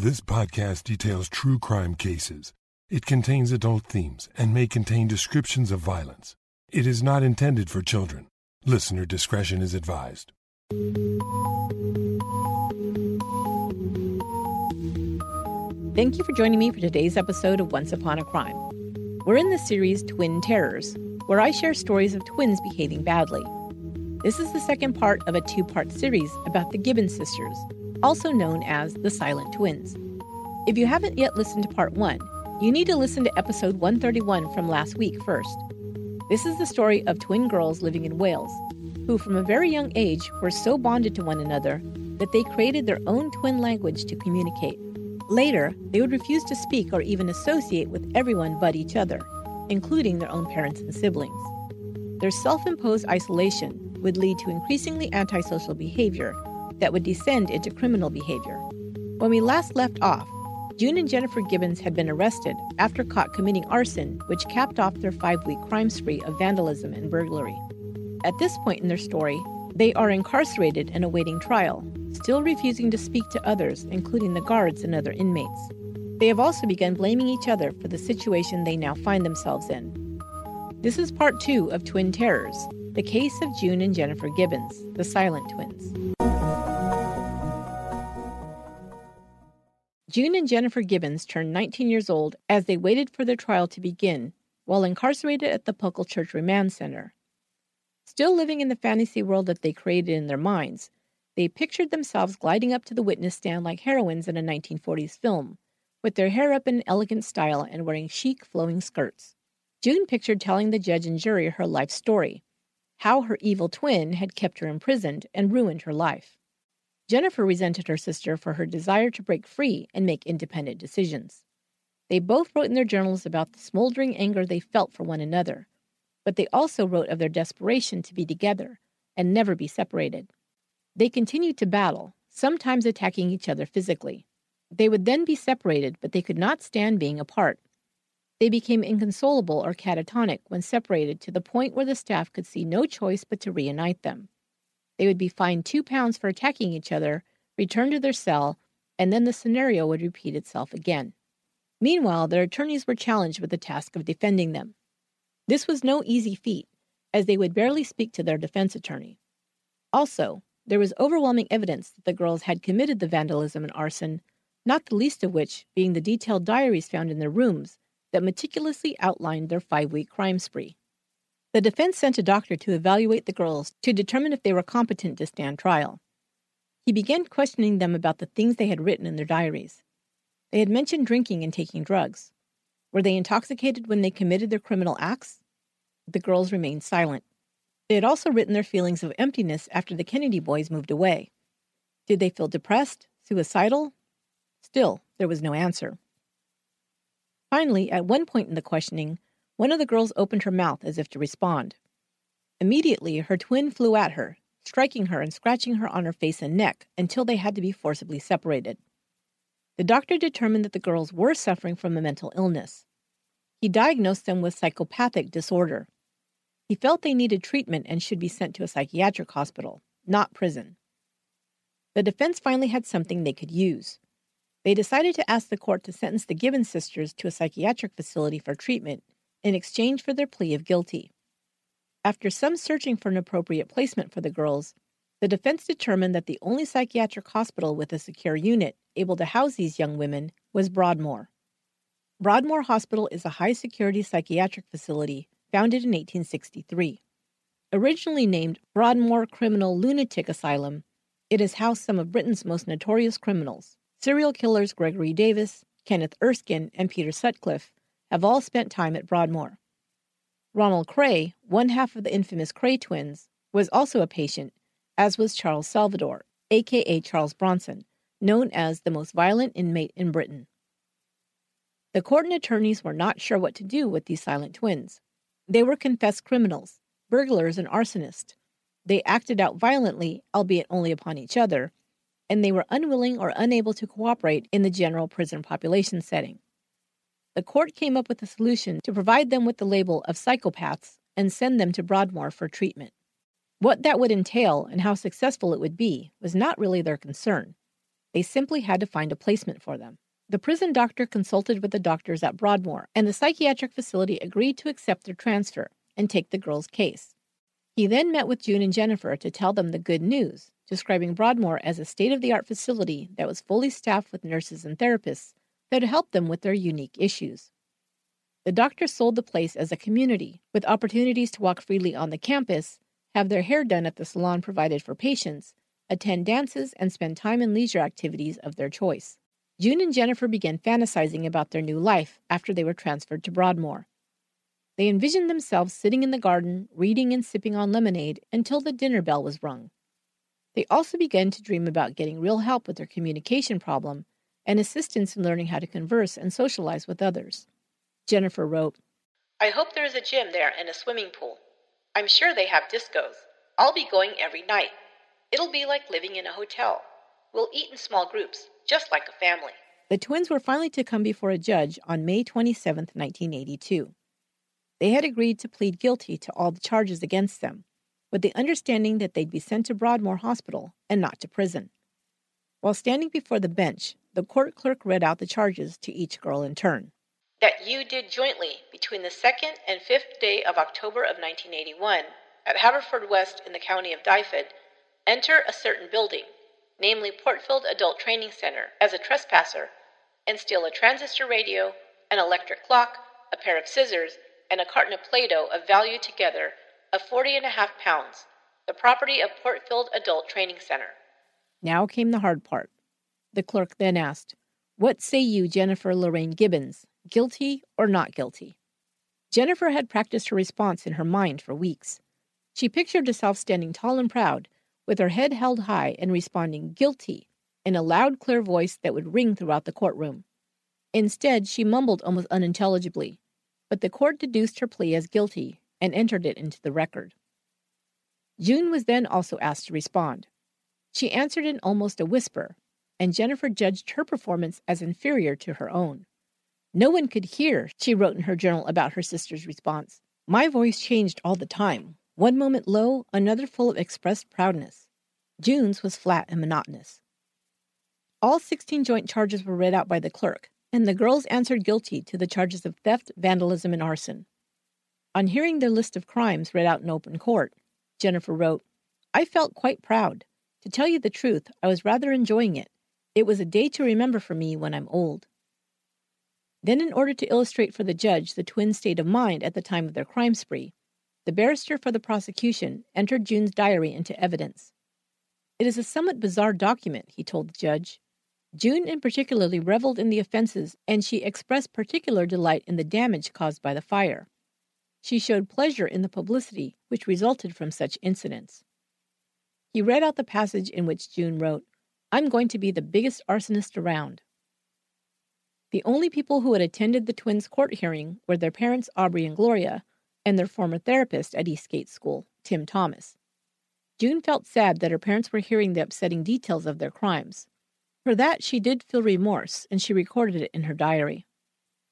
This podcast details true crime cases. It contains adult themes and may contain descriptions of violence. It is not intended for children. Listener discretion is advised. Thank you for joining me for today's episode of Once Upon a Crime. We're in the series Twin Terrors, where I share stories of twins behaving badly. This is the second part of a two part series about the Gibbons sisters, also known as the Silent Twins. If you haven't yet listened to part one, you need to listen to episode 131 from last week first. This is the story of twin girls living in Wales, who from a very young age were so bonded to one another that they created their own twin language to communicate. Later, they would refuse to speak or even associate with everyone but each other, including their own parents and siblings. Their self imposed isolation would lead to increasingly antisocial behavior that would descend into criminal behavior. When we last left off, June and Jennifer Gibbons had been arrested after caught committing arson, which capped off their five week crime spree of vandalism and burglary. At this point in their story, they are incarcerated and awaiting trial, still refusing to speak to others, including the guards and other inmates. They have also begun blaming each other for the situation they now find themselves in. This is part two of Twin Terrors the case of June and Jennifer Gibbons, the silent twins. June and Jennifer Gibbons turned 19 years old as they waited for their trial to begin while incarcerated at the Pucklechurch Remand Center. Still living in the fantasy world that they created in their minds, they pictured themselves gliding up to the witness stand like heroines in a 1940s film, with their hair up in elegant style and wearing chic, flowing skirts. June pictured telling the judge and jury her life story how her evil twin had kept her imprisoned and ruined her life. Jennifer resented her sister for her desire to break free and make independent decisions. They both wrote in their journals about the smoldering anger they felt for one another, but they also wrote of their desperation to be together and never be separated. They continued to battle, sometimes attacking each other physically. They would then be separated, but they could not stand being apart. They became inconsolable or catatonic when separated to the point where the staff could see no choice but to reunite them. They would be fined two pounds for attacking each other, returned to their cell, and then the scenario would repeat itself again. Meanwhile, their attorneys were challenged with the task of defending them. This was no easy feat, as they would barely speak to their defense attorney. Also, there was overwhelming evidence that the girls had committed the vandalism and arson, not the least of which being the detailed diaries found in their rooms that meticulously outlined their five week crime spree. The defense sent a doctor to evaluate the girls to determine if they were competent to stand trial. He began questioning them about the things they had written in their diaries. They had mentioned drinking and taking drugs. Were they intoxicated when they committed their criminal acts? The girls remained silent. They had also written their feelings of emptiness after the Kennedy boys moved away. Did they feel depressed, suicidal? Still, there was no answer. Finally, at one point in the questioning, one of the girls opened her mouth as if to respond. Immediately, her twin flew at her, striking her and scratching her on her face and neck until they had to be forcibly separated. The doctor determined that the girls were suffering from a mental illness. He diagnosed them with psychopathic disorder, he felt they needed treatment and should be sent to a psychiatric hospital, not prison. The defense finally had something they could use. They decided to ask the court to sentence the Gibbons sisters to a psychiatric facility for treatment in exchange for their plea of guilty. After some searching for an appropriate placement for the girls, the defense determined that the only psychiatric hospital with a secure unit able to house these young women was Broadmoor. Broadmoor Hospital is a high security psychiatric facility founded in 1863. Originally named Broadmoor Criminal Lunatic Asylum, it has housed some of Britain's most notorious criminals. Serial killers Gregory Davis, Kenneth Erskine, and Peter Sutcliffe have all spent time at Broadmoor. Ronald Kray, one half of the infamous Kray twins, was also a patient, as was Charles Salvador, aka Charles Bronson, known as the most violent inmate in Britain. The court and attorneys were not sure what to do with these silent twins. They were confessed criminals, burglars, and arsonists. They acted out violently, albeit only upon each other, and they were unwilling or unable to cooperate in the general prison population setting. The court came up with a solution to provide them with the label of psychopaths and send them to Broadmoor for treatment. What that would entail and how successful it would be was not really their concern. They simply had to find a placement for them. The prison doctor consulted with the doctors at Broadmoor, and the psychiatric facility agreed to accept their transfer and take the girl's case. He then met with June and Jennifer to tell them the good news, describing Broadmoor as a state of the art facility that was fully staffed with nurses and therapists that helped them with their unique issues. The doctors sold the place as a community, with opportunities to walk freely on the campus, have their hair done at the salon provided for patients, attend dances, and spend time in leisure activities of their choice. June and Jennifer began fantasizing about their new life after they were transferred to Broadmoor. They envisioned themselves sitting in the garden, reading and sipping on lemonade until the dinner bell was rung. They also began to dream about getting real help with their communication problem and assistance in learning how to converse and socialize with others. Jennifer wrote, I hope there is a gym there and a swimming pool. I'm sure they have discos. I'll be going every night. It'll be like living in a hotel. We'll eat in small groups, just like a family. The twins were finally to come before a judge on May 27, 1982. They had agreed to plead guilty to all the charges against them, with the understanding that they'd be sent to Broadmoor Hospital and not to prison. While standing before the bench, the court clerk read out the charges to each girl in turn. That you did jointly between the 2nd and 5th day of October of 1981 at Haverfordwest in the county of Dyfed enter a certain building, namely Portfield Adult Training Center, as a trespasser and steal a transistor radio, an electric clock, a pair of scissors, and a carton of Play Doh of value together of forty and a half pounds, the property of Portfield Adult Training Center. Now came the hard part. The clerk then asked, What say you, Jennifer Lorraine Gibbons, guilty or not guilty? Jennifer had practiced her response in her mind for weeks. She pictured herself standing tall and proud, with her head held high and responding guilty in a loud, clear voice that would ring throughout the courtroom. Instead, she mumbled almost unintelligibly, but the court deduced her plea as guilty and entered it into the record. June was then also asked to respond. She answered in almost a whisper, and Jennifer judged her performance as inferior to her own. No one could hear, she wrote in her journal about her sister's response. My voice changed all the time, one moment low, another full of expressed proudness. June's was flat and monotonous. All 16 joint charges were read out by the clerk, and the girls answered guilty to the charges of theft, vandalism, and arson. On hearing their list of crimes read out in open court, Jennifer wrote, I felt quite proud. To tell you the truth, I was rather enjoying it. It was a day to remember for me when I'm old. Then, in order to illustrate for the judge the twins' state of mind at the time of their crime spree, the barrister for the prosecution entered June's diary into evidence. It is a somewhat bizarre document, he told the judge. June in particularly reveled in the offenses, and she expressed particular delight in the damage caused by the fire. She showed pleasure in the publicity which resulted from such incidents. He read out the passage in which June wrote, I'm going to be the biggest arsonist around. The only people who had attended the twins' court hearing were their parents, Aubrey and Gloria, and their former therapist at Eastgate School, Tim Thomas. June felt sad that her parents were hearing the upsetting details of their crimes. For that, she did feel remorse, and she recorded it in her diary.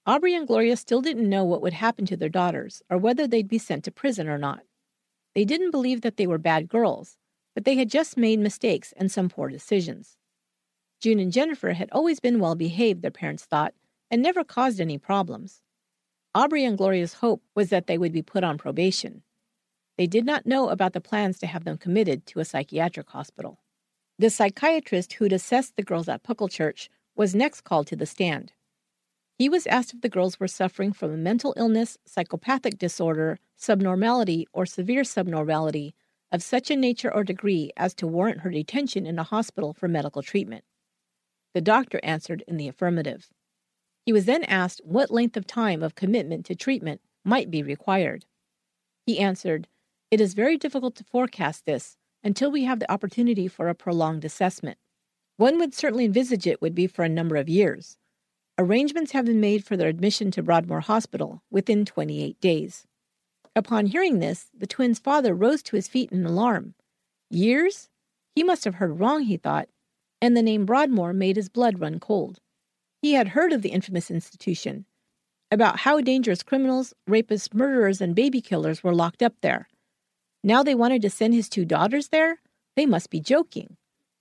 Aubrey and Gloria still didn't know what would happen to their daughters or whether they'd be sent to prison or not. They didn't believe that they were bad girls, but they had just made mistakes and some poor decisions. June and Jennifer had always been well behaved, their parents thought, and never caused any problems. Aubrey and Gloria's hope was that they would be put on probation. They did not know about the plans to have them committed to a psychiatric hospital. The psychiatrist who'd assessed the girls at Pucklechurch was next called to the stand. He was asked if the girls were suffering from a mental illness, psychopathic disorder, subnormality, or severe subnormality of such a nature or degree as to warrant her detention in a hospital for medical treatment. The doctor answered in the affirmative. He was then asked what length of time of commitment to treatment might be required. He answered, It is very difficult to forecast this until we have the opportunity for a prolonged assessment. One would certainly envisage it would be for a number of years. Arrangements have been made for their admission to Broadmoor Hospital within 28 days. Upon hearing this, the twins' father rose to his feet in alarm. Years? He must have heard wrong, he thought, and the name Broadmoor made his blood run cold. He had heard of the infamous institution, about how dangerous criminals, rapists, murderers, and baby killers were locked up there. Now they wanted to send his two daughters there? They must be joking.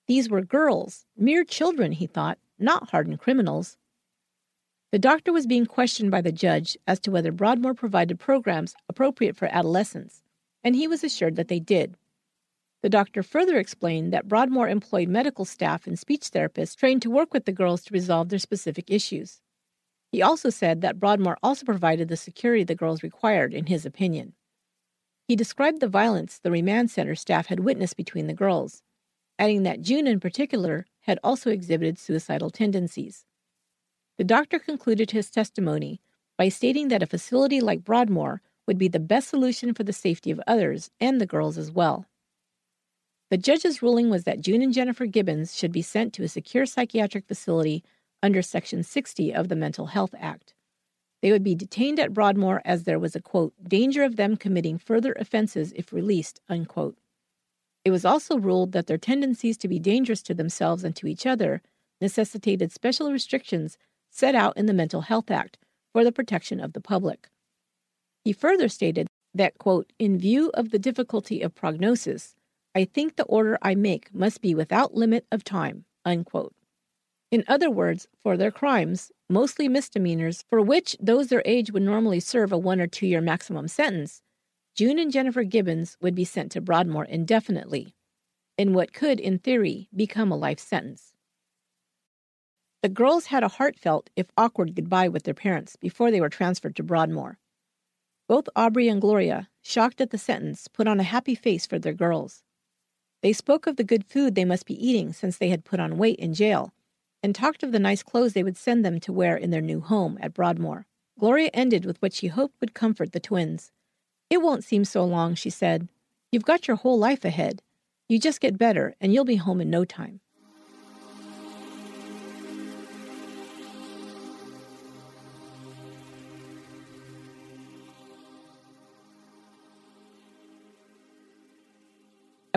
These were girls, mere children, he thought, not hardened criminals. The doctor was being questioned by the judge as to whether Broadmoor provided programs appropriate for adolescents, and he was assured that they did. The doctor further explained that Broadmoor employed medical staff and speech therapists trained to work with the girls to resolve their specific issues. He also said that Broadmoor also provided the security the girls required, in his opinion. He described the violence the remand center staff had witnessed between the girls, adding that June in particular had also exhibited suicidal tendencies. The doctor concluded his testimony by stating that a facility like Broadmoor would be the best solution for the safety of others and the girls as well. The judge's ruling was that June and Jennifer Gibbons should be sent to a secure psychiatric facility under Section 60 of the Mental Health Act. They would be detained at Broadmoor as there was a quote, danger of them committing further offenses if released, unquote. It was also ruled that their tendencies to be dangerous to themselves and to each other necessitated special restrictions set out in the Mental Health Act for the protection of the public. He further stated that, quote, in view of the difficulty of prognosis, I think the order I make must be without limit of time, unquote. In other words, for their crimes, mostly misdemeanors, for which those their age would normally serve a one or two year maximum sentence, June and Jennifer Gibbons would be sent to Broadmoor indefinitely, in what could, in theory, become a life sentence. The girls had a heartfelt, if awkward, goodbye with their parents before they were transferred to Broadmoor. Both Aubrey and Gloria, shocked at the sentence, put on a happy face for their girls. They spoke of the good food they must be eating since they had put on weight in jail and talked of the nice clothes they would send them to wear in their new home at Broadmoor. Gloria ended with what she hoped would comfort the twins. It won't seem so long, she said. You've got your whole life ahead. You just get better, and you'll be home in no time.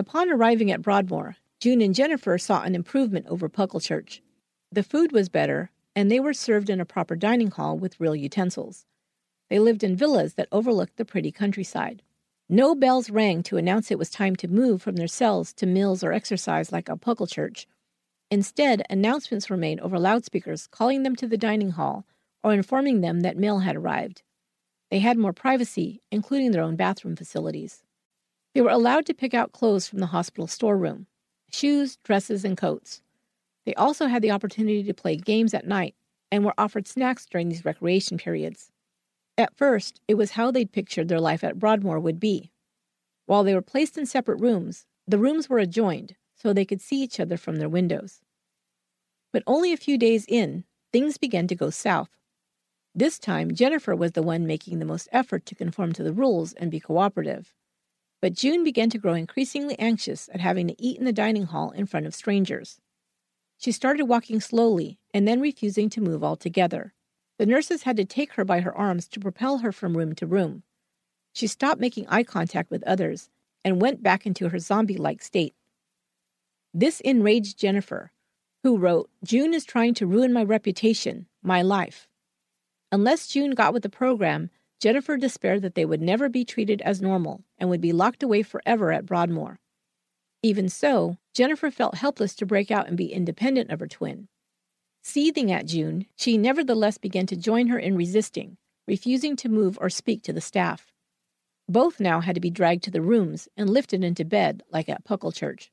Upon arriving at Broadmoor, June and Jennifer saw an improvement over Pucklechurch. The food was better, and they were served in a proper dining hall with real utensils. They lived in villas that overlooked the pretty countryside. No bells rang to announce it was time to move from their cells to mills or exercise like a Pucklechurch. Instead, announcements were made over loudspeakers calling them to the dining hall or informing them that mail had arrived. They had more privacy, including their own bathroom facilities. They were allowed to pick out clothes from the hospital storeroom shoes, dresses, and coats. They also had the opportunity to play games at night and were offered snacks during these recreation periods. At first, it was how they'd pictured their life at Broadmoor would be. While they were placed in separate rooms, the rooms were adjoined so they could see each other from their windows. But only a few days in, things began to go south. This time, Jennifer was the one making the most effort to conform to the rules and be cooperative. But June began to grow increasingly anxious at having to eat in the dining hall in front of strangers. She started walking slowly and then refusing to move altogether. The nurses had to take her by her arms to propel her from room to room. She stopped making eye contact with others and went back into her zombie like state. This enraged Jennifer, who wrote, June is trying to ruin my reputation, my life. Unless June got with the program, Jennifer despaired that they would never be treated as normal and would be locked away forever at Broadmoor. Even so, Jennifer felt helpless to break out and be independent of her twin. Seething at June, she nevertheless began to join her in resisting, refusing to move or speak to the staff. Both now had to be dragged to the rooms and lifted into bed, like at Pucklechurch.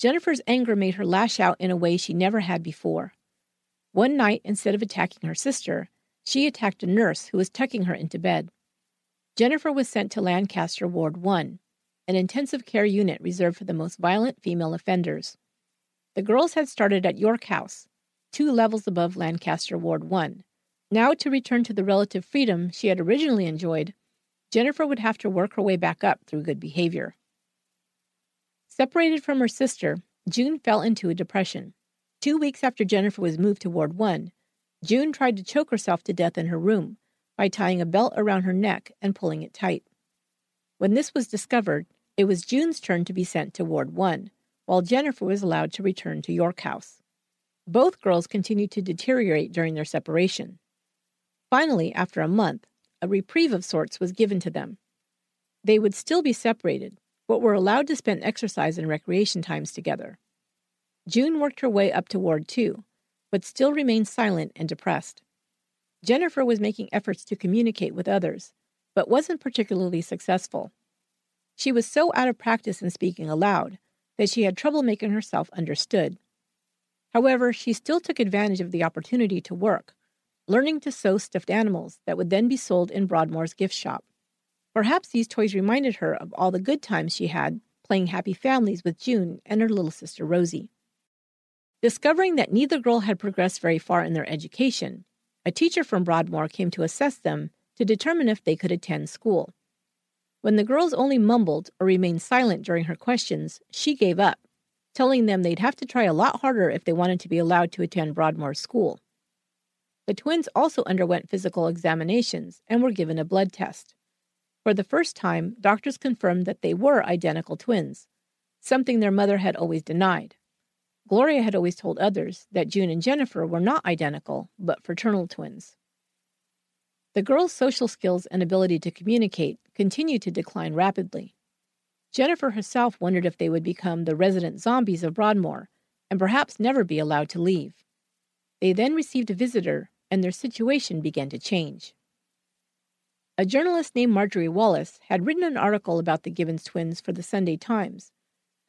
Jennifer's anger made her lash out in a way she never had before. One night, instead of attacking her sister, she attacked a nurse who was tucking her into bed. Jennifer was sent to Lancaster Ward 1, an intensive care unit reserved for the most violent female offenders. The girls had started at York House, two levels above Lancaster Ward 1. Now, to return to the relative freedom she had originally enjoyed, Jennifer would have to work her way back up through good behavior. Separated from her sister, June fell into a depression. Two weeks after Jennifer was moved to Ward 1, June tried to choke herself to death in her room by tying a belt around her neck and pulling it tight. When this was discovered, it was June's turn to be sent to Ward 1, while Jennifer was allowed to return to York House. Both girls continued to deteriorate during their separation. Finally, after a month, a reprieve of sorts was given to them. They would still be separated, but were allowed to spend exercise and recreation times together. June worked her way up to Ward 2, but still remained silent and depressed. Jennifer was making efforts to communicate with others, but wasn't particularly successful. She was so out of practice in speaking aloud that she had trouble making herself understood. However, she still took advantage of the opportunity to work, learning to sew stuffed animals that would then be sold in Broadmoor's gift shop. Perhaps these toys reminded her of all the good times she had playing Happy Families with June and her little sister Rosie. Discovering that neither girl had progressed very far in their education, a teacher from Broadmoor came to assess them to determine if they could attend school. When the girls only mumbled or remained silent during her questions, she gave up, telling them they'd have to try a lot harder if they wanted to be allowed to attend Broadmoor School. The twins also underwent physical examinations and were given a blood test. For the first time, doctors confirmed that they were identical twins, something their mother had always denied. Gloria had always told others that June and Jennifer were not identical, but fraternal twins. The girls' social skills and ability to communicate continued to decline rapidly. Jennifer herself wondered if they would become the resident zombies of Broadmoor and perhaps never be allowed to leave. They then received a visitor, and their situation began to change. A journalist named Marjorie Wallace had written an article about the Gibbons twins for the Sunday Times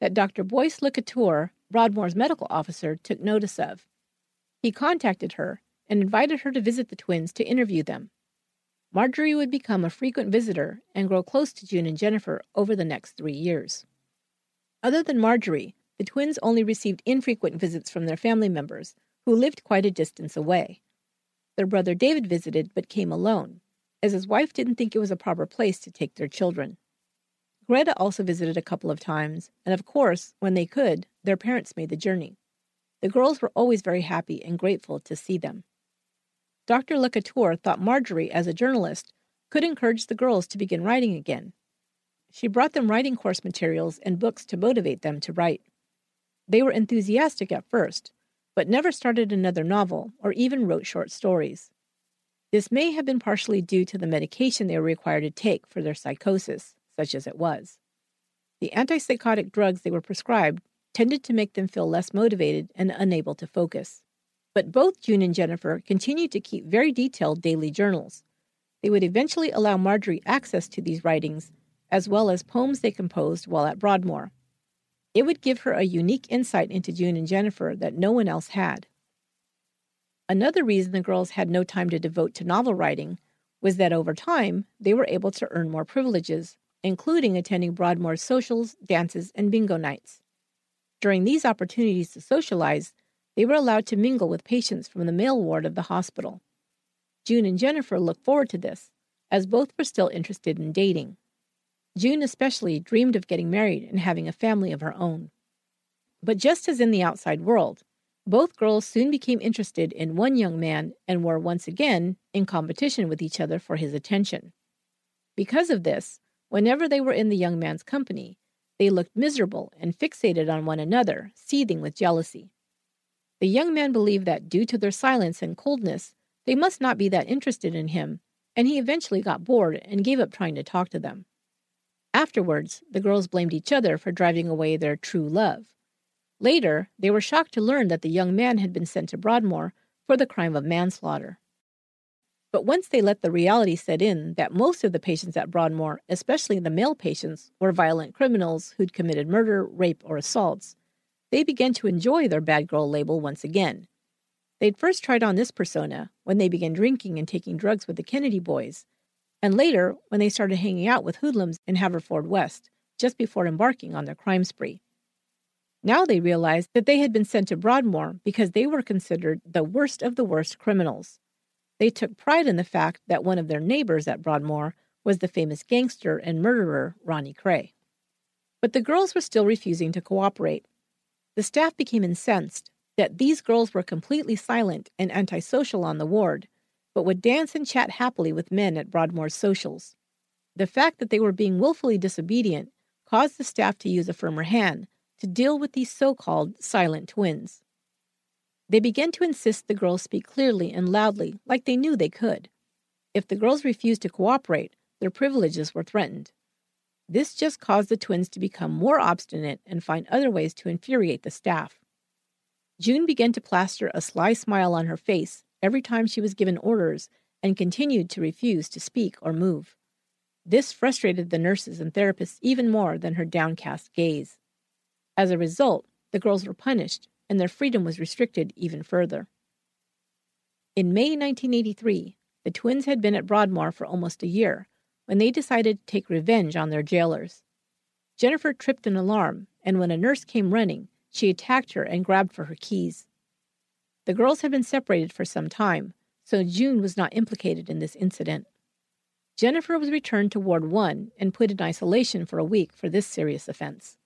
that Dr. Boyce Le Couteur Broadmoor's medical officer took notice of. He contacted her and invited her to visit the twins to interview them. Marjorie would become a frequent visitor and grow close to June and Jennifer over the next three years. Other than Marjorie, the twins only received infrequent visits from their family members, who lived quite a distance away. Their brother David visited but came alone, as his wife didn't think it was a proper place to take their children. Greta also visited a couple of times, and of course, when they could, their parents made the journey. The girls were always very happy and grateful to see them. Dr. Le Couteur thought Marjorie, as a journalist, could encourage the girls to begin writing again. She brought them writing course materials and books to motivate them to write. They were enthusiastic at first, but never started another novel or even wrote short stories. This may have been partially due to the medication they were required to take for their psychosis such as it was. The antipsychotic drugs they were prescribed tended to make them feel less motivated and unable to focus. But both June and Jennifer continued to keep very detailed daily journals. They would eventually allow Marjorie access to these writings, as well as poems they composed while at Broadmoor. It would give her a unique insight into June and Jennifer that no one else had. Another reason the girls had no time to devote to novel writing was that over time they were able to earn more privileges including attending Broadmoor's socials, dances, and bingo nights. During these opportunities to socialize, they were allowed to mingle with patients from the male ward of the hospital. June and Jennifer looked forward to this, as both were still interested in dating. June especially dreamed of getting married and having a family of her own. But just as in the outside world, both girls soon became interested in one young man and were once again in competition with each other for his attention. Because of this, Whenever they were in the young man's company, they looked miserable and fixated on one another, seething with jealousy. The young man believed that due to their silence and coldness, they must not be that interested in him, and he eventually got bored and gave up trying to talk to them. Afterwards, the girls blamed each other for driving away their true love. Later, they were shocked to learn that the young man had been sent to Broadmoor for the crime of manslaughter. But once they let the reality set in that most of the patients at Broadmoor, especially the male patients, were violent criminals who'd committed murder, rape, or assaults, they began to enjoy their bad girl label once again. They'd first tried on this persona when they began drinking and taking drugs with the Kennedy boys, and later when they started hanging out with hoodlums in Haverfordwest just before embarking on their crime spree. Now they realized that they had been sent to Broadmoor because they were considered the worst of the worst criminals. They took pride in the fact that one of their neighbors at Broadmoor was the famous gangster and murderer Ronnie Kray. But the girls were still refusing to cooperate. The staff became incensed that these girls were completely silent and antisocial on the ward, but would dance and chat happily with men at Broadmoor's socials. The fact that they were being willfully disobedient caused the staff to use a firmer hand to deal with these so called silent twins. They began to insist the girls speak clearly and loudly, like they knew they could. If the girls refused to cooperate, their privileges were threatened. This just caused the twins to become more obstinate and find other ways to infuriate the staff. June began to plaster a sly smile on her face every time she was given orders and continued to refuse to speak or move. This frustrated the nurses and therapists even more than her downcast gaze. As a result, the girls were punished and their freedom was restricted even further. In May 1983, the twins had been at Broadmoor for almost a year when they decided to take revenge on their jailers. Jennifer tripped an alarm, and when a nurse came running, she attacked her and grabbed for her keys. The girls had been separated for some time, so June was not implicated in this incident. Jennifer was returned to Ward 1 and put in isolation for a week for this serious offense.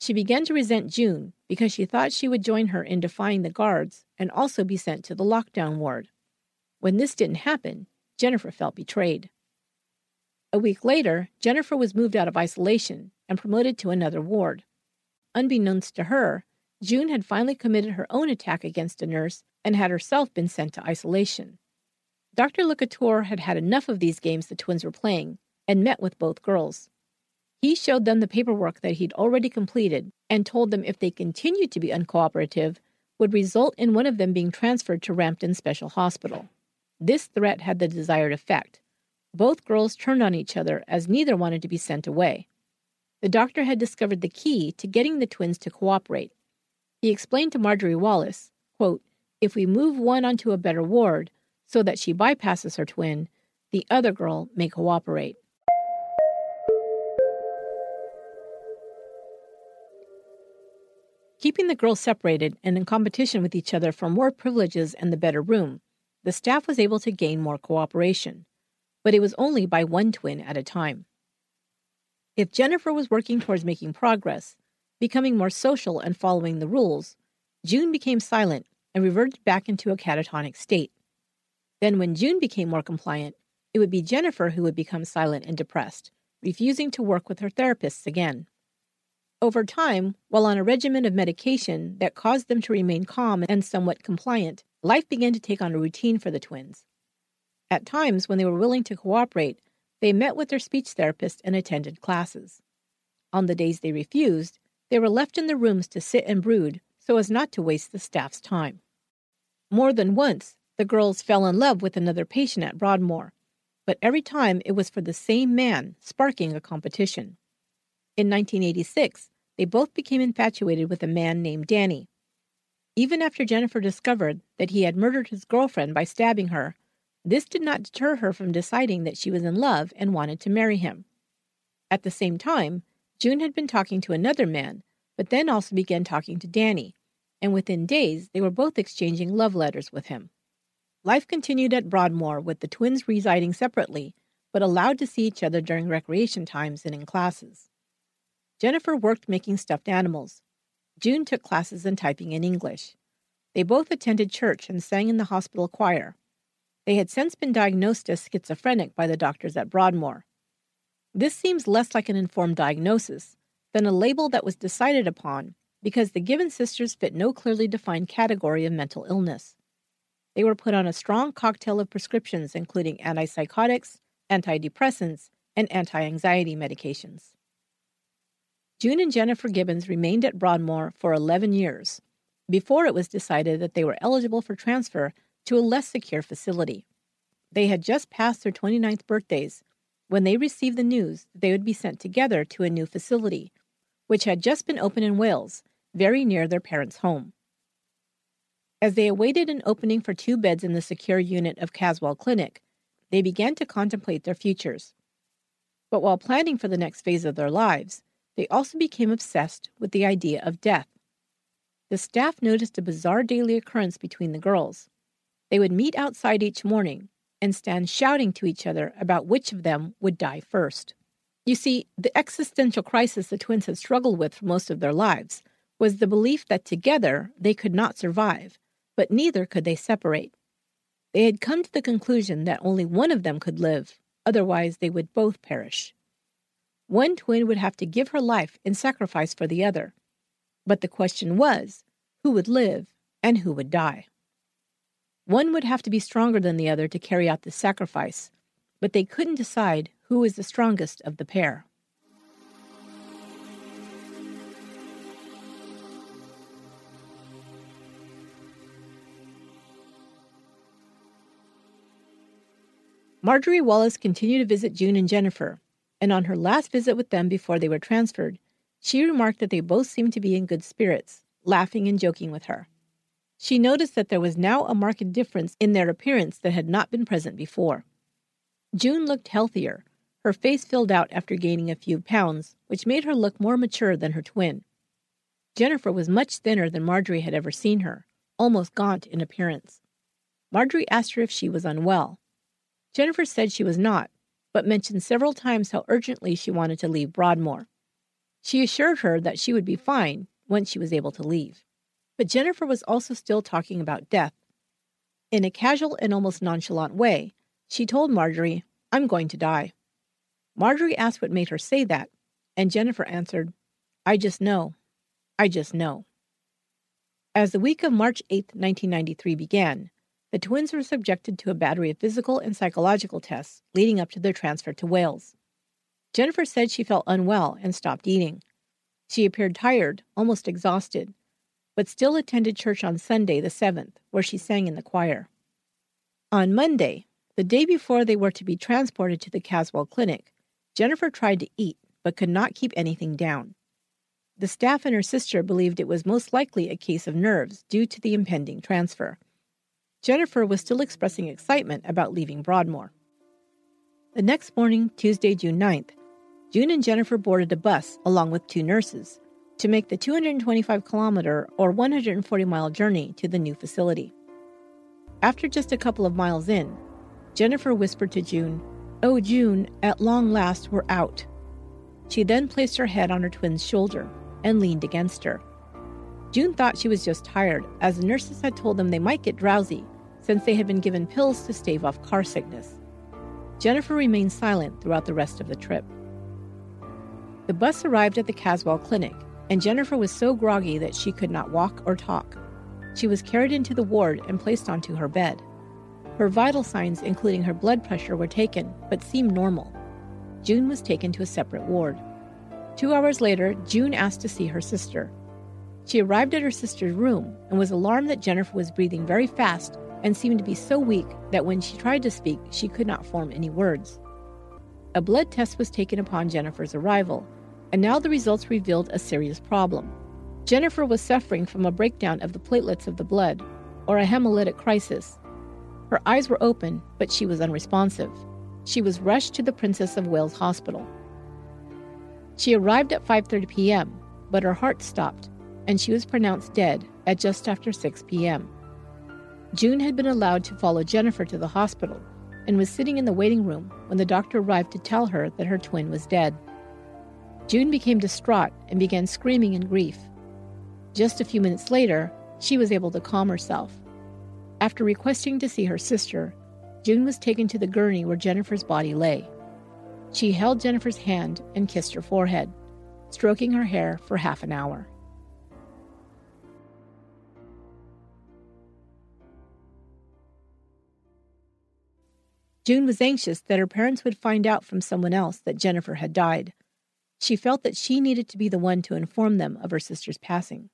She began to resent June because she thought she would join her in defying the guards and also be sent to the lockdown ward. When this didn't happen, Jennifer felt betrayed. A week later, Jennifer was moved out of isolation and promoted to another ward. Unbeknownst to her, June had finally committed her own attack against a nurse and had herself been sent to isolation. Dr. Le Couteur had had enough of these games the twins were playing and met with both girls. He showed them the paperwork that he'd already completed and told them if they continued to be uncooperative, would result in one of them being transferred to Rampton Special Hospital. This threat had the desired effect. Both girls turned on each other as neither wanted to be sent away. The doctor had discovered the key to getting the twins to cooperate. He explained to Marjorie Wallace, quote, If we move one onto a better ward so that she bypasses her twin, the other girl may cooperate. Keeping the girls separated and in competition with each other for more privileges and the better room, the staff was able to gain more cooperation. But it was only by one twin at a time. If Jennifer was working towards making progress, becoming more social and following the rules, June became silent and reverted back into a catatonic state. Then, when June became more compliant, it would be Jennifer who would become silent and depressed, refusing to work with her therapists again. Over time, while on a regimen of medication that caused them to remain calm and somewhat compliant, life began to take on a routine for the twins. At times, when they were willing to cooperate, they met with their speech therapist and attended classes. On the days they refused, they were left in their rooms to sit and brood so as not to waste the staff's time. More than once, the girls fell in love with another patient at Broadmoor, but every time it was for the same man, sparking a competition. In 1986, they both became infatuated with a man named Danny. Even after Jennifer discovered that he had murdered his girlfriend by stabbing her, this did not deter her from deciding that she was in love and wanted to marry him. At the same time, June had been talking to another man, but then also began talking to Danny, and within days they were both exchanging love letters with him. Life continued at Broadmoor with the twins residing separately, but allowed to see each other during recreation times and in classes. Jennifer worked making stuffed animals. June took classes in typing in English. They both attended church and sang in the hospital choir. They had since been diagnosed as schizophrenic by the doctors at Broadmoor. This seems less like an informed diagnosis than a label that was decided upon because the Gibbons sisters fit no clearly defined category of mental illness. They were put on a strong cocktail of prescriptions, including antipsychotics, antidepressants, and anti anxiety medications. June and Jennifer Gibbons remained at Broadmoor for 11 years before it was decided that they were eligible for transfer to a less secure facility. They had just passed their 29th birthdays when they received the news that they would be sent together to a new facility, which had just been opened in Wales, very near their parents' home. As they awaited an opening for two beds in the secure unit of Caswell Clinic, they began to contemplate their futures. But while planning for the next phase of their lives, they also became obsessed with the idea of death. The staff noticed a bizarre daily occurrence between the girls. They would meet outside each morning and stand shouting to each other about which of them would die first. You see, the existential crisis the twins had struggled with for most of their lives was the belief that together they could not survive, but neither could they separate. They had come to the conclusion that only one of them could live, otherwise, they would both perish one twin would have to give her life in sacrifice for the other. But the question was who would live and who would die? One would have to be stronger than the other to carry out the sacrifice, but they couldn't decide who was the strongest of the pair. Marjorie Wallace continued to visit June and Jennifer, and on her last visit with them before they were transferred, she remarked that they both seemed to be in good spirits, laughing and joking with her. She noticed that there was now a marked difference in their appearance that had not been present before. June looked healthier, her face filled out after gaining a few pounds, which made her look more mature than her twin. Jennifer was much thinner than Marjorie had ever seen her, almost gaunt in appearance. Marjorie asked her if she was unwell. Jennifer said she was not, but mentioned several times how urgently she wanted to leave Broadmoor. She assured her that she would be fine once she was able to leave. But Jennifer was also still talking about death. In a casual and almost nonchalant way, she told Marjorie, I'm going to die. Marjorie asked what made her say that, and Jennifer answered, I just know. I just know. As the week of March 8, 1993 began, the twins were subjected to a battery of physical and psychological tests leading up to their transfer to Wales. Jennifer said she felt unwell and stopped eating. She appeared tired, almost exhausted, but still attended church on Sunday, the 7th, where she sang in the choir. On Monday, the day before they were to be transported to the Caswell Clinic, Jennifer tried to eat but could not keep anything down. The staff and her sister believed it was most likely a case of nerves due to the impending transfer. Jennifer was still expressing excitement about leaving Broadmoor. The next morning, Tuesday, June 9th, June and Jennifer boarded a bus along with two nurses to make the 225 kilometer or 140 mile journey to the new facility. After just a couple of miles in, Jennifer whispered to June, Oh, June, at long last we're out. She then placed her head on her twin's shoulder and leaned against her. June thought she was just tired, as nurses had told them they might get drowsy since they had been given pills to stave off car sickness. Jennifer remained silent throughout the rest of the trip. The bus arrived at the Caswell Clinic, and Jennifer was so groggy that she could not walk or talk. She was carried into the ward and placed onto her bed. Her vital signs, including her blood pressure, were taken, but seemed normal. June was taken to a separate ward. Two hours later, June asked to see her sister. She arrived at her sister's room and was alarmed that Jennifer was breathing very fast and seemed to be so weak that when she tried to speak, she could not form any words. A blood test was taken upon Jennifer's arrival, and now the results revealed a serious problem. Jennifer was suffering from a breakdown of the platelets of the blood, or a hemolytic crisis. Her eyes were open, but she was unresponsive. She was rushed to the Princess of Wales Hospital. She arrived at 5:30 p.m., but her heart stopped, and she was pronounced dead at just after 6 p.m. June had been allowed to follow Jennifer to the hospital and was sitting in the waiting room when the doctor arrived to tell her that her twin was dead. June became distraught and began screaming in grief. Just a few minutes later, she was able to calm herself. After requesting to see her sister, June was taken to the gurney where Jennifer's body lay. She held Jennifer's hand and kissed her forehead, stroking her hair for half an hour. June was anxious that her parents would find out from someone else that Jennifer had died. She felt that she needed to be the one to inform them of her sister's passing.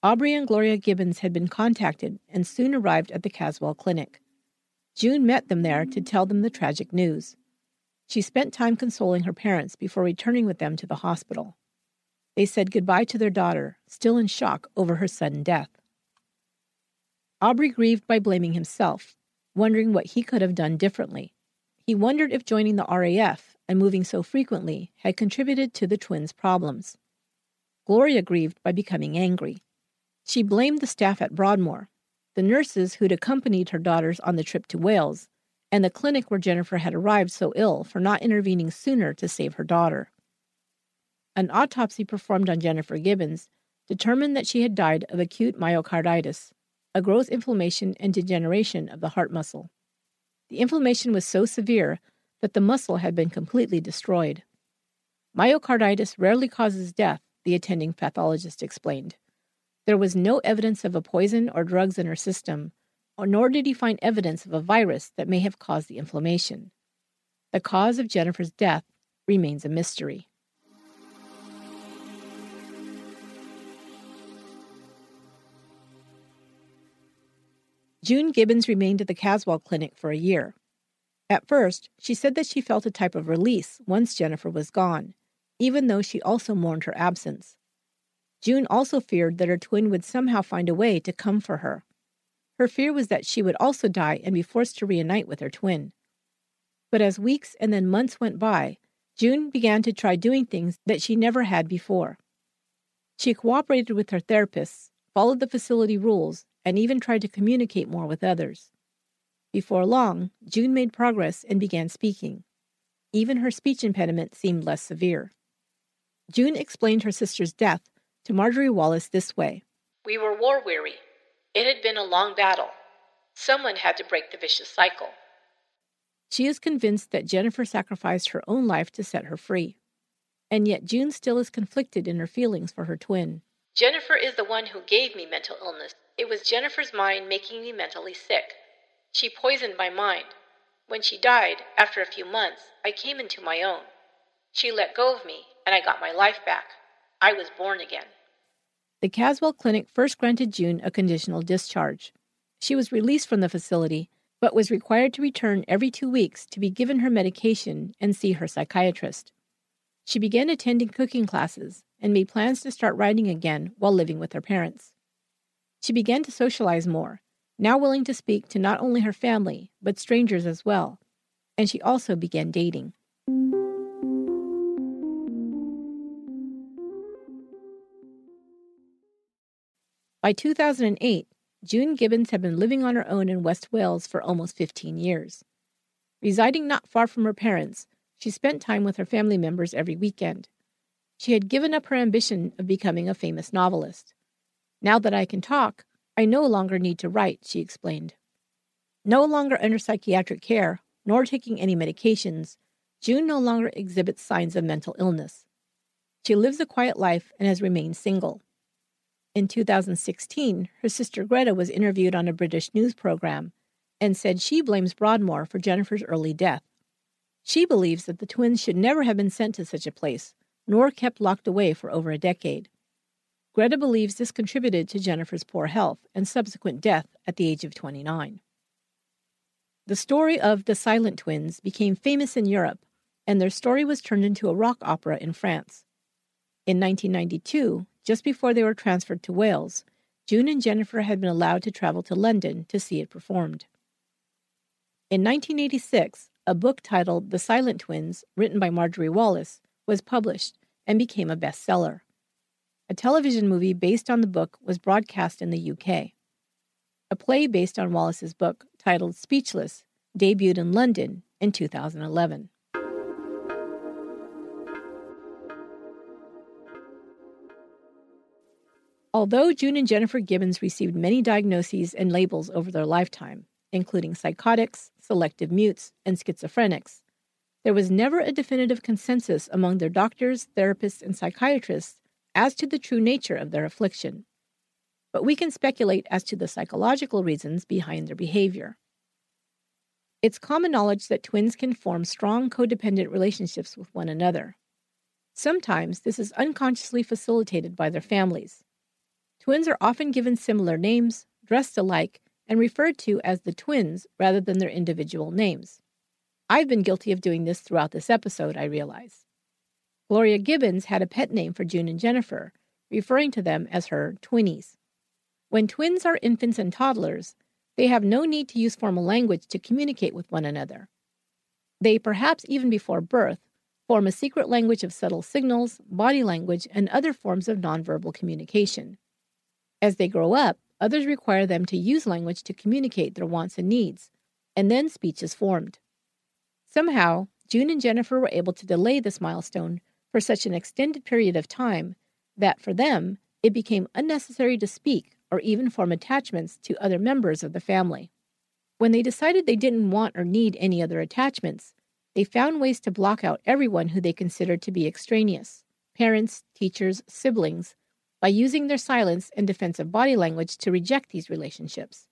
Aubrey and Gloria Gibbons had been contacted and soon arrived at the Caswell Clinic. June met them there to tell them the tragic news. She spent time consoling her parents before returning with them to the hospital. They said goodbye to their daughter, still in shock over her sudden death. Aubrey grieved by blaming himself, wondering what he could have done differently. He wondered if joining the RAF and moving so frequently had contributed to the twins' problems. Gloria grieved by becoming angry. She blamed the staff at Broadmoor, the nurses who'd accompanied her daughters on the trip to Wales, and the clinic where Jennifer had arrived so ill for not intervening sooner to save her daughter. An autopsy performed on Jennifer Gibbons determined that she had died of acute myocarditis, a gross inflammation and degeneration of the heart muscle. The inflammation was so severe that the muscle had been completely destroyed. Myocarditis rarely causes death, the attending pathologist explained. There was no evidence of a poison or drugs in her system, nor did he find evidence of a virus that may have caused the inflammation. The cause of Jennifer's death remains a mystery. June Gibbons remained at the Caswell Clinic for a year. At first, she said that she felt a type of release once Jennifer was gone, even though she also mourned her absence. June also feared that her twin would somehow find a way to come for her. Her fear was that she would also die and be forced to reunite with her twin. But as weeks and then months went by, June began to try doing things that she never had before. She cooperated with her therapists, followed the facility rules, and even tried to communicate more with others. Before long, June made progress and began speaking. Even her speech impediment seemed less severe. June explained her sister's death to Marjorie Wallace this way We were war weary. It had been a long battle. Someone had to break the vicious cycle. She is convinced that Jennifer sacrificed her own life to set her free. And yet June still is conflicted in her feelings for her twin. Jennifer is the one who gave me mental illness. It was Jennifer's mind making me mentally sick. She poisoned my mind. When she died, after a few months, I came into my own. She let go of me, and I got my life back. I was born again. The Caswell Clinic first granted June a conditional discharge. She was released from the facility, but was required to return every two weeks to be given her medication and see her psychiatrist. She began attending cooking classes and made plans to start writing again while living with her parents. She began to socialize more now willing to speak to not only her family, but strangers as well, and she also began dating. By 2008, June Gibbons had been living on her own in West Wales for almost 15 years. Residing not far from her parents, she spent time with her family members every weekend. She had given up her ambition of becoming a famous novelist. Now that I can talk, I no longer need to write, she explained. No longer under psychiatric care, nor taking any medications, June no longer exhibits signs of mental illness. She lives a quiet life and has remained single. In 2016, her sister Greta was interviewed on a British news program and said she blames Broadmoor for Jennifer's early death. She believes that the twins should never have been sent to such a place, nor kept locked away for over a decade. Greta believes this contributed to Jennifer's poor health and subsequent death at the age of 29. The story of the Silent Twins became famous in Europe, and their story was turned into a rock opera in France. In 1992, just before they were transferred to Wales, June and Jennifer had been allowed to travel to London to see it performed. In 1986, a book titled The Silent Twins, written by Marjorie Wallace, was published and became a bestseller. A television movie based on the book was broadcast in the UK. A play based on Wallace's book, titled Speechless, debuted in London in 2011. Although June and Jennifer Gibbons received many diagnoses and labels over their lifetime, including psychotics, selective mutes, and schizophrenics, there was never a definitive consensus among their doctors, therapists, and psychiatrists as to the true nature of their affliction, but we can speculate as to the psychological reasons behind their behavior. It's common knowledge that twins can form strong codependent relationships with one another. Sometimes this is unconsciously facilitated by their families. Twins are often given similar names, dressed alike, and referred to as the twins rather than their individual names. I've been guilty of doing this throughout this episode, I realize. Gloria Gibbons had a pet name for June and Jennifer, referring to them as her twinnies. When twins are infants and toddlers, they have no need to use formal language to communicate with one another. They, perhaps even before birth, form a secret language of subtle signals, body language, and other forms of nonverbal communication. As they grow up, others require them to use language to communicate their wants and needs, and then speech is formed. Somehow, June and Jennifer were able to delay this milestone for such an extended period of time that for them it became unnecessary to speak or even form attachments to other members of the family. When they decided they didn't want or need any other attachments, they found ways to block out everyone who they considered to be extraneous parents, teachers, siblings by using their silence and defensive body language to reject these relationships.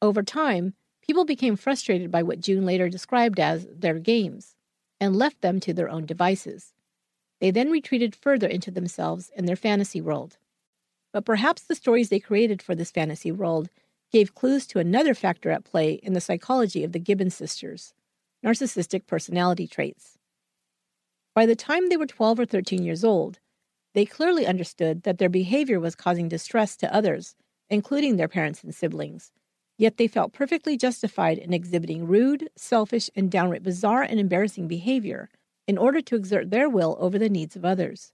Over time, people became frustrated by what June later described as their games and left them to their own devices. They then retreated further into themselves and their fantasy world. But perhaps the stories they created for this fantasy world gave clues to another factor at play in the psychology of the Gibbons sisters narcissistic personality traits. By the time they were 12 or 13 years old, they clearly understood that their behavior was causing distress to others, including their parents and siblings, yet they felt perfectly justified in exhibiting rude, selfish, and downright bizarre and embarrassing behavior in order to exert their will over the needs of others.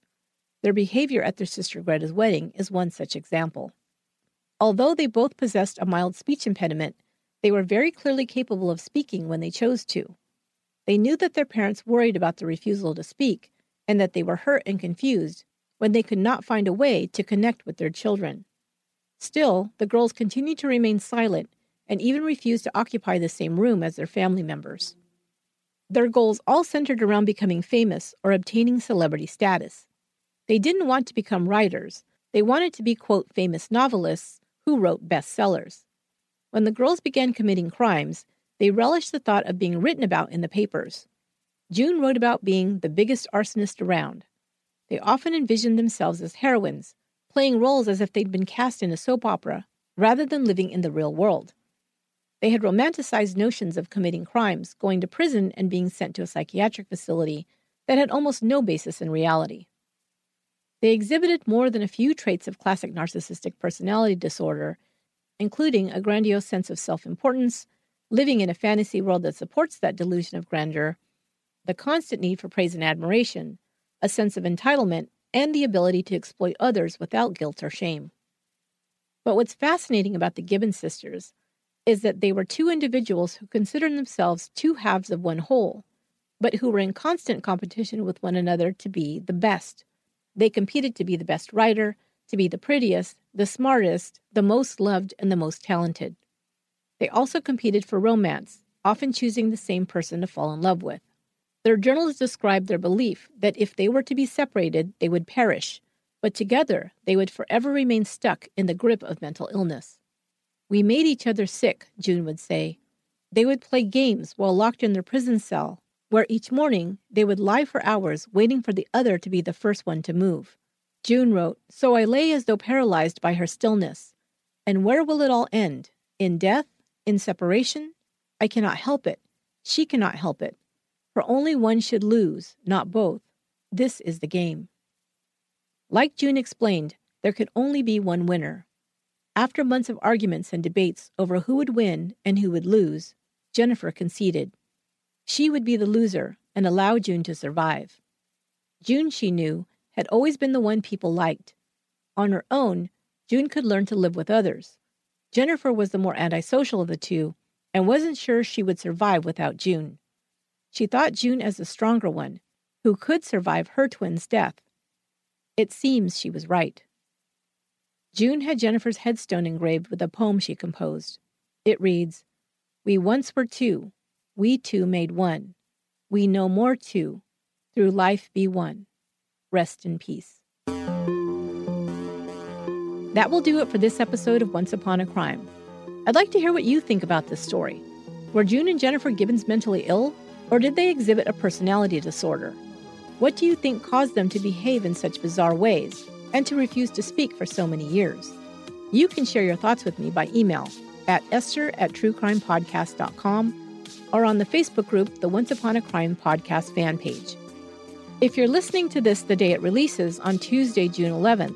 Their behavior at their sister Greta's wedding is one such example. Although they both possessed a mild speech impediment, they were very clearly capable of speaking when they chose to. They knew that their parents worried about the refusal to speak and that they were hurt and confused when they could not find a way to connect with their children. Still, the girls continued to remain silent and even refused to occupy the same room as their family members. Their goals all centered around becoming famous or obtaining celebrity status. They didn't want to become writers, they wanted to be, quote, famous novelists who wrote bestsellers. When the girls began committing crimes, they relished the thought of being written about in the papers. June wrote about being the biggest arsonist around. They often envisioned themselves as heroines, playing roles as if they'd been cast in a soap opera, rather than living in the real world. They had romanticized notions of committing crimes, going to prison, and being sent to a psychiatric facility that had almost no basis in reality. They exhibited more than a few traits of classic narcissistic personality disorder, including a grandiose sense of self importance, living in a fantasy world that supports that delusion of grandeur, the constant need for praise and admiration, a sense of entitlement, and the ability to exploit others without guilt or shame. But what's fascinating about the Gibbons sisters is that they were two individuals who considered themselves two halves of one whole, but who were in constant competition with one another to be the best. They competed to be the best writer, to be the prettiest, the smartest, the most loved, and the most talented. They also competed for romance, often choosing the same person to fall in love with. Their journals describe their belief that if they were to be separated, they would perish, but together they would forever remain stuck in the grip of mental illness. We made each other sick, June would say. They would play games while locked in their prison cell, where each morning they would lie for hours waiting for the other to be the first one to move. June wrote, So I lay as though paralyzed by her stillness. And where will it all end? In death? In separation? I cannot help it. She cannot help it. For only one should lose, not both. This is the game. Like June explained, there could only be one winner. After months of arguments and debates over who would win and who would lose, Jennifer conceded. She would be the loser and allow June to survive. June, she knew, had always been the one people liked. On her own, June could learn to live with others. Jennifer was the more antisocial of the two and wasn't sure she would survive without June. She thought June as the stronger one, who could survive her twin's death. It seems she was right. June had Jennifer's headstone engraved with a poem she composed. It reads We once were two, we two made one. We no more two, through life be one. Rest in peace. That will do it for this episode of Once Upon a Crime. I'd like to hear what you think about this story. Were June and Jennifer Gibbons mentally ill, or did they exhibit a personality disorder? What do you think caused them to behave in such bizarre ways and to refuse to speak for so many years? You can share your thoughts with me by email at esther at truecrimepodcast.com or on the Facebook group, the Once Upon a Crime Podcast fan page. If you're listening to this the day it releases on Tuesday, June 11th,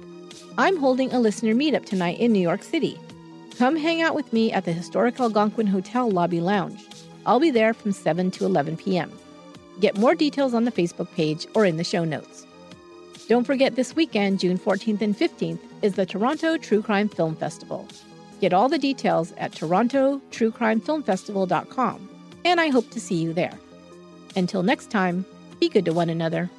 I'm holding a listener meetup tonight in New York City. Come hang out with me at the historic Algonquin Hotel Lobby Lounge. I'll be there from 7 to 11 p.m. Get more details on the Facebook page or in the show notes. Don't forget this weekend, June 14th and 15th, is the Toronto True Crime Film Festival. Get all the details at torontotruecrimefilmfestival.com, and I hope to see you there. Until next time, be good to one another.